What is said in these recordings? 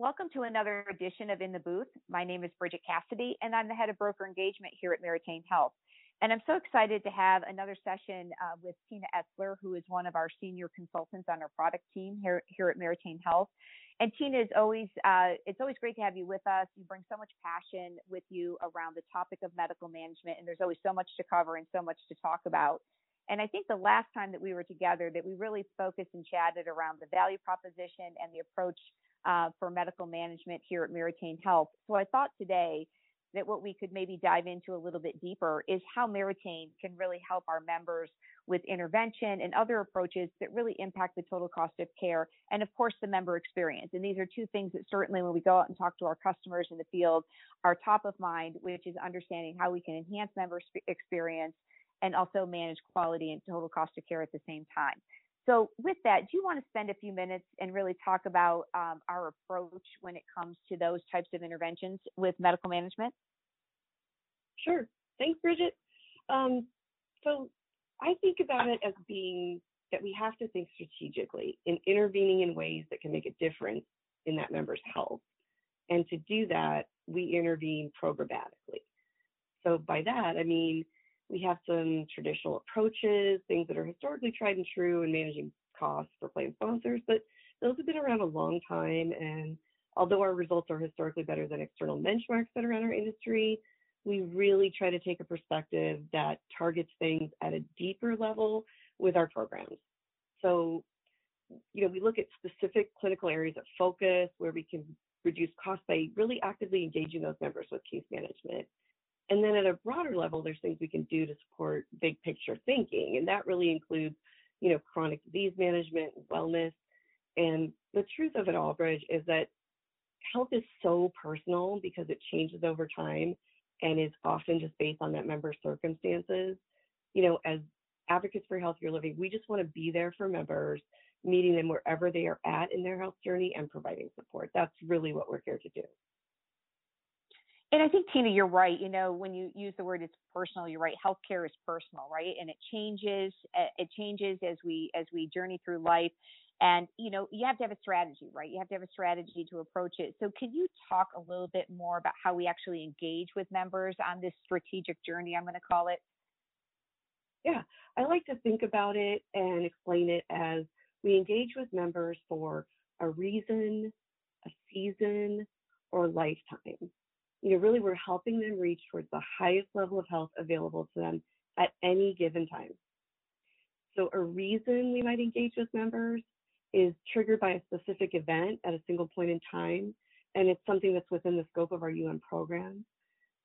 Welcome to another edition of In the Booth. My name is Bridget Cassidy, and I'm the head of broker engagement here at Meritain Health. And I'm so excited to have another session uh, with Tina Etzler, who is one of our senior consultants on our product team here, here at Meritain Health. And Tina is always, uh, it's always great to have you with us. You bring so much passion with you around the topic of medical management, and there's always so much to cover and so much to talk about. And I think the last time that we were together, that we really focused and chatted around the value proposition and the approach uh, for medical management here at Meritain Health. So I thought today that what we could maybe dive into a little bit deeper is how Meritain can really help our members with intervention and other approaches that really impact the total cost of care and of course the member experience. And these are two things that certainly when we go out and talk to our customers in the field are top of mind, which is understanding how we can enhance member experience and also manage quality and total cost of care at the same time. So, with that, do you want to spend a few minutes and really talk about um, our approach when it comes to those types of interventions with medical management? Sure. Thanks, Bridget. Um, so, I think about it as being that we have to think strategically in intervening in ways that can make a difference in that member's health. And to do that, we intervene programmatically. So, by that, I mean, we have some traditional approaches, things that are historically tried and true in managing costs for plan sponsors, but those have been around a long time. And although our results are historically better than external benchmarks that are in our industry, we really try to take a perspective that targets things at a deeper level with our programs. So, you know, we look at specific clinical areas of focus where we can reduce costs by really actively engaging those members with case management. And then at a broader level, there's things we can do to support big picture thinking. And that really includes, you know, chronic disease management, wellness. And the truth of it all, Bridge, is that health is so personal because it changes over time and is often just based on that member's circumstances. You know, as advocates for healthier living, we just want to be there for members, meeting them wherever they are at in their health journey and providing support. That's really what we're here to do. And I think Tina, you're right. You know, when you use the word it's personal, you're right. Healthcare is personal, right? And it changes. Uh, it changes as we as we journey through life. And you know, you have to have a strategy, right? You have to have a strategy to approach it. So, can you talk a little bit more about how we actually engage with members on this strategic journey? I'm going to call it. Yeah, I like to think about it and explain it as we engage with members for a reason, a season, or lifetime you know, really we're helping them reach towards the highest level of health available to them at any given time. So a reason we might engage with members is triggered by a specific event at a single point in time, and it's something that's within the scope of our UM program.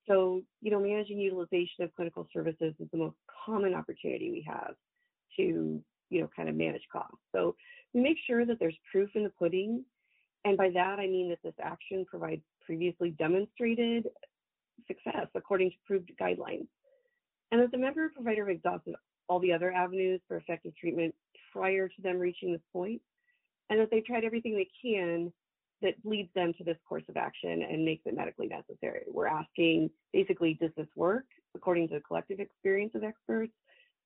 So, you know, managing utilization of clinical services is the most common opportunity we have to, you know, kind of manage costs. So we make sure that there's proof in the pudding. And by that, I mean that this action provides previously demonstrated success according to proved guidelines. And that the member provider have exhausted all the other avenues for effective treatment prior to them reaching this point, and that they've tried everything they can that leads them to this course of action and makes it medically necessary. We're asking basically, does this work according to the collective experience of experts?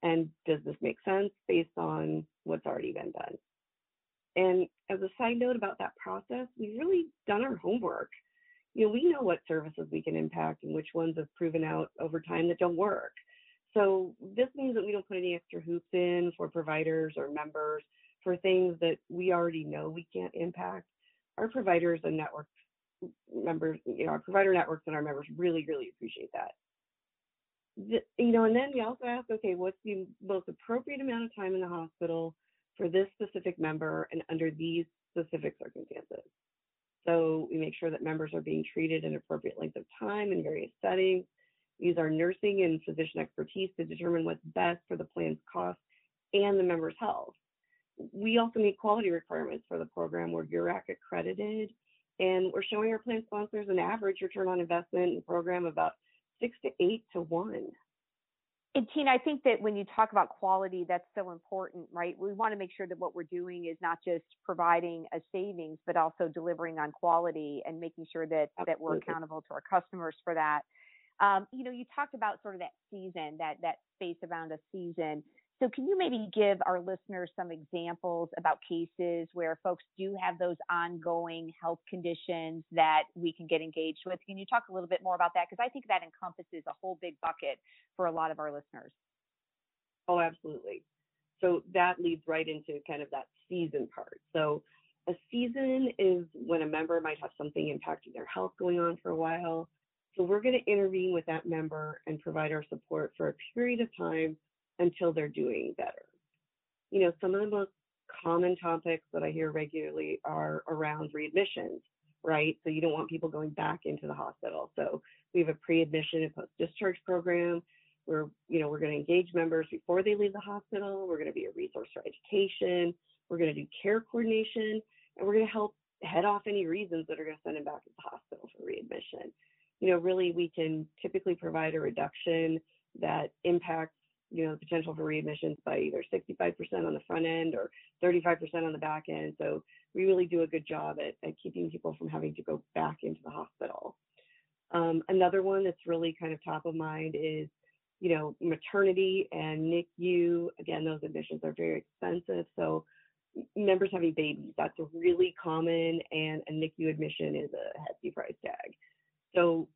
And does this make sense based on what's already been done? And as a side note about that process, we've really done our homework you know, we know what services we can impact and which ones have proven out over time that don't work. So this means that we don't put any extra hoops in for providers or members for things that we already know we can't impact. Our providers and network members, you know, our provider networks and our members really, really appreciate that. The, you know, and then we also ask, okay, what's the most appropriate amount of time in the hospital for this specific member and under these specific circumstances? So we make sure that members are being treated in appropriate length of time in various settings. Use our nursing and physician expertise to determine what's best for the plan's cost and the member's health. We also meet quality requirements for the program. We're URAC accredited, and we're showing our plan sponsors an average return on investment in the program about six to eight to one. And Tina, I think that when you talk about quality, that's so important, right? We want to make sure that what we're doing is not just providing a savings, but also delivering on quality and making sure that Absolutely. that we're accountable to our customers for that. Um, you know, you talked about sort of that season, that that space around a season. So, can you maybe give our listeners some examples about cases where folks do have those ongoing health conditions that we can get engaged with? Can you talk a little bit more about that? Because I think that encompasses a whole big bucket for a lot of our listeners. Oh, absolutely. So, that leads right into kind of that season part. So, a season is when a member might have something impacting their health going on for a while. So, we're going to intervene with that member and provide our support for a period of time until they're doing better. You know, some of the most common topics that I hear regularly are around readmissions, right? So you don't want people going back into the hospital. So we have a pre-admission and post-discharge program where, you know, we're going to engage members before they leave the hospital. We're going to be a resource for education. We're going to do care coordination, and we're going to help head off any reasons that are going to send them back to the hospital for readmission. You know, really, we can typically provide a reduction that impacts you know, the potential for readmissions by either 65% on the front end or 35% on the back end. So we really do a good job at, at keeping people from having to go back into the hospital. Um, another one that's really kind of top of mind is, you know, maternity and NICU. Again, those admissions are very expensive. So members having babies, that's really common, and a NICU admission is a hefty price tag. So,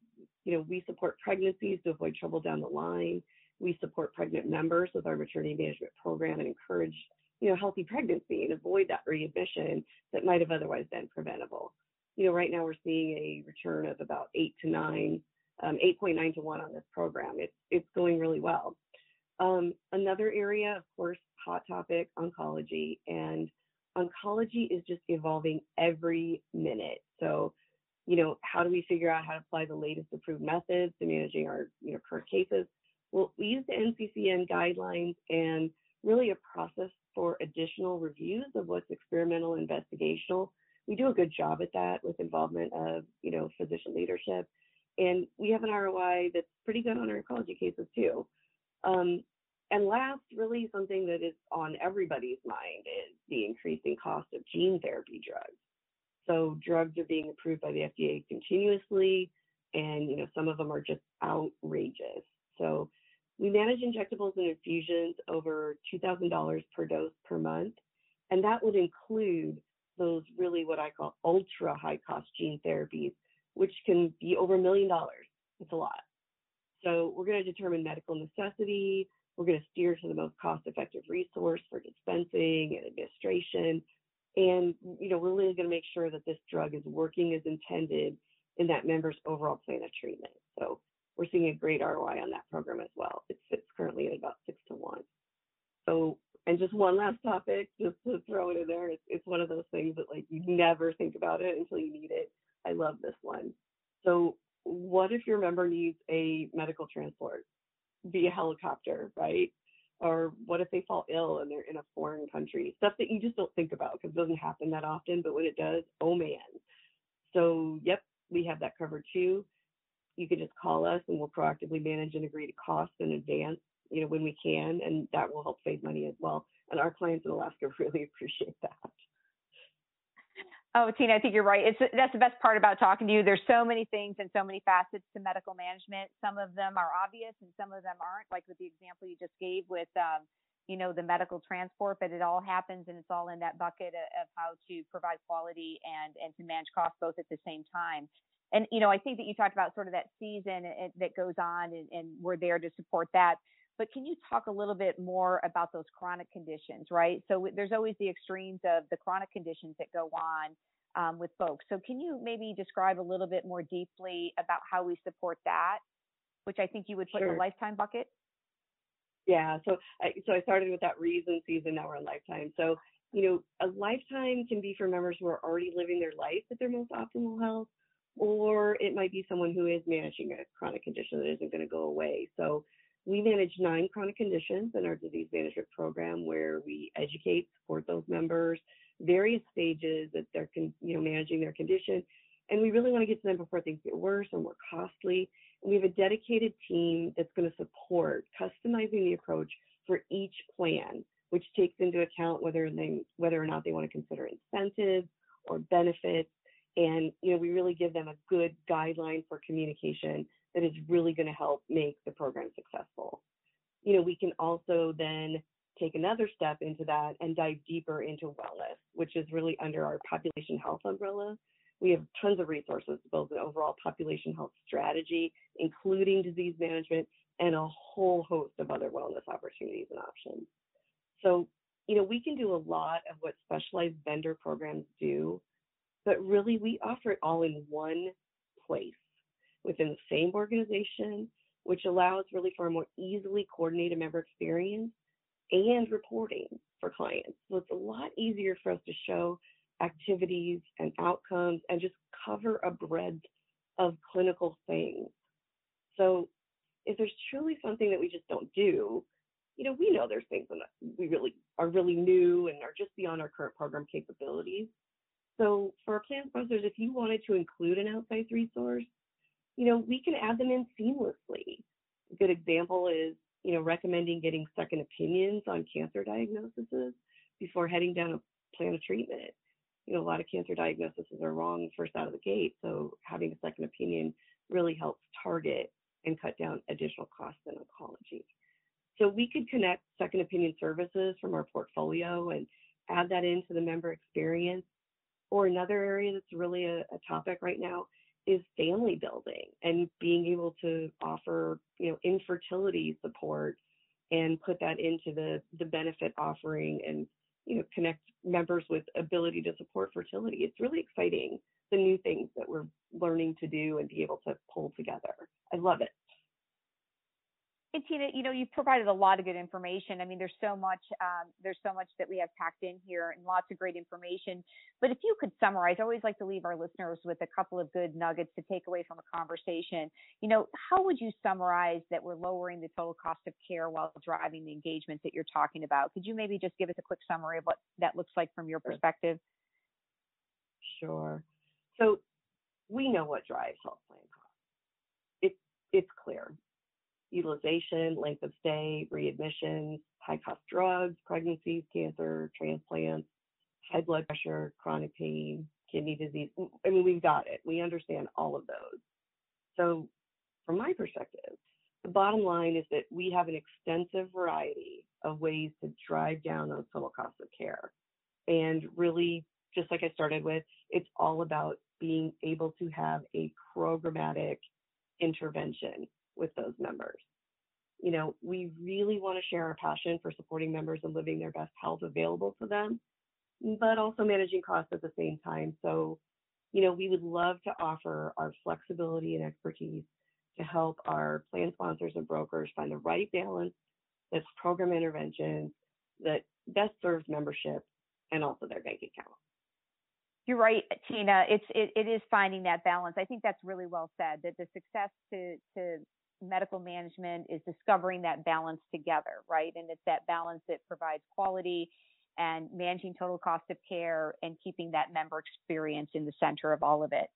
you know, we support pregnancies to avoid trouble down the line we support pregnant members with our maternity management program and encourage, you know, healthy pregnancy and avoid that readmission that might have otherwise been preventable. You know, right now we're seeing a return of about eight to nine, um, 8.9 to one on this program. It's it's going really well. Um, another area, of course, hot topic, oncology, and oncology is just evolving every minute. So, you know, how do we figure out how to apply the latest approved methods to managing our, you know, current cases? Well, we use the NCCN guidelines and really a process for additional reviews of what's experimental investigational. We do a good job at that with involvement of, you know, physician leadership. And we have an ROI that's pretty good on our oncology cases too. Um, and last, really something that is on everybody's mind is the increasing cost of gene therapy drugs. So drugs are being approved by the FDA continuously, and you know some of them are just outrageous. So we manage injectables and infusions over $2,000 per dose per month, and that would include those really what I call ultra high cost gene therapies, which can be over a million dollars. It's a lot. So we're going to determine medical necessity. We're going to steer to the most cost effective resource for dispensing and administration. And, you know, we're really going to make sure that this drug is working as intended in that member's overall plan of treatment. So we're seeing a great ROI on that program as well. It sits currently at about six to one. So, and just one last topic, just to throw it in there, it's, it's one of those things that like you never think about it until you need it. I love this one. So, what if your member needs a medical transport via helicopter, right? Or what if they fall ill and they're in a foreign country? Stuff that you just don't think about because it doesn't happen that often, but when it does, oh man. So, yep, we have that covered too you can just call us and we'll proactively manage and agree to costs in advance, you know, when we can, and that will help save money as well. And our clients in Alaska really appreciate that. Oh, Tina, I think you're right. It's that's the best part about talking to you. There's so many things and so many facets to medical management. Some of them are obvious, and some of them aren't. Like with the example you just gave with, um, you know, the medical transport, but it all happens and it's all in that bucket of, of how to provide quality and and to manage costs both at the same time and you know i think that you talked about sort of that season that goes on and, and we're there to support that. But can you talk a little bit more about those chronic conditions right? So there's always the extremes of the chronic conditions that go on um, with folks. So can you maybe describe a little bit more deeply about how we support that which i think you would put sure. in the lifetime bucket? Yeah. So I, so i started with that reason season now we're in lifetime. So you know a lifetime can be for members who are already living their life at their most optimal health or it might be someone who is managing a chronic condition that isn't going to go away. So we manage nine chronic conditions in our disease management program where we educate, support those members, various stages that they're con- you know managing their condition, and we really want to get to them before things get worse or more costly. And we have a dedicated team that's going to support customizing the approach for each plan, which takes into account whether they whether or not they want to consider incentives or benefits and you know we really give them a good guideline for communication that is really going to help make the program successful you know we can also then take another step into that and dive deeper into wellness, which is really under our population health umbrella. We have tons of resources to build an overall population health strategy, including disease management and a whole host of other wellness opportunities and options. So, you know, we can do a lot of what specialized vendor programs do, but really we offer it all in one place within the same organization, which allows really for a more easily coordinated member experience and reporting for clients. So it's a lot easier for us to show activities and outcomes and just cover a breadth of clinical things. So if there's truly something that we just don't do, you know, we know there's things that we really are really new and are just beyond our current program capabilities. So for plan sponsors, if you wanted to include an outside resource, you know, we can add them in seamlessly. A good example is, you know, recommending getting second opinions on cancer diagnoses before heading down a plan of treatment. You know, a lot of cancer diagnoses are wrong first out of the gate, so having a second opinion really helps target and cut down additional costs in oncology. So we could connect second opinion services from our portfolio and add that into the member experience. Or another area that's really a, a topic right now is family building and being able to offer, you know, infertility support and put that into the the benefit offering and you know connect members with ability to support fertility. It's really exciting the new things that we're learning to do and be able to pull together. I love it. And Tina, you know, you've provided a lot of good information. I mean, there's so much, um, there's so much that we have packed in here and lots of great information. But if you could summarize, I always like to leave our listeners with a couple of good nuggets to take away from a conversation. You know, how would you summarize that we're lowering the total cost of care while driving the engagement that you're talking about? Could you maybe just give us a quick summary of what that looks like from your perspective? Sure. So we know what drives health plan costs. It's it's clear utilization, length of stay, readmissions, high cost drugs, pregnancies, cancer, transplants, high blood pressure, chronic pain, kidney disease. I mean, we've got it. We understand all of those. So, from my perspective, the bottom line is that we have an extensive variety of ways to drive down those total costs of care. And really, just like I started with, it's all about being able to have a programmatic intervention with those members. You know, we really want to share our passion for supporting members and living their best health available to them, but also managing costs at the same time. So, you know, we would love to offer our flexibility and expertise to help our plan sponsors and brokers find the right balance that's program interventions that best serves membership and also their bank account. You're right, Tina. It's it, it is finding that balance. I think that's really well said. That the success to to medical management is discovering that balance together, right? And it's that balance that provides quality and managing total cost of care and keeping that member experience in the center of all of it.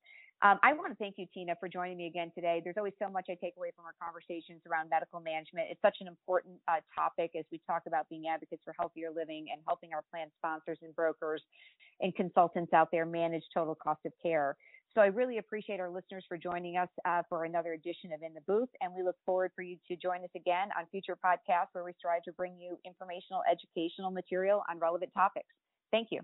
Um, I want to thank you, Tina, for joining me again today. There's always so much I take away from our conversations around medical management. It's such an important uh, topic as we talk about being advocates for healthier living and helping our plan sponsors and brokers and consultants out there manage total cost of care. So I really appreciate our listeners for joining us uh, for another edition of In the Booth, and we look forward for you to join us again on future podcasts where we strive to bring you informational, educational material on relevant topics. Thank you.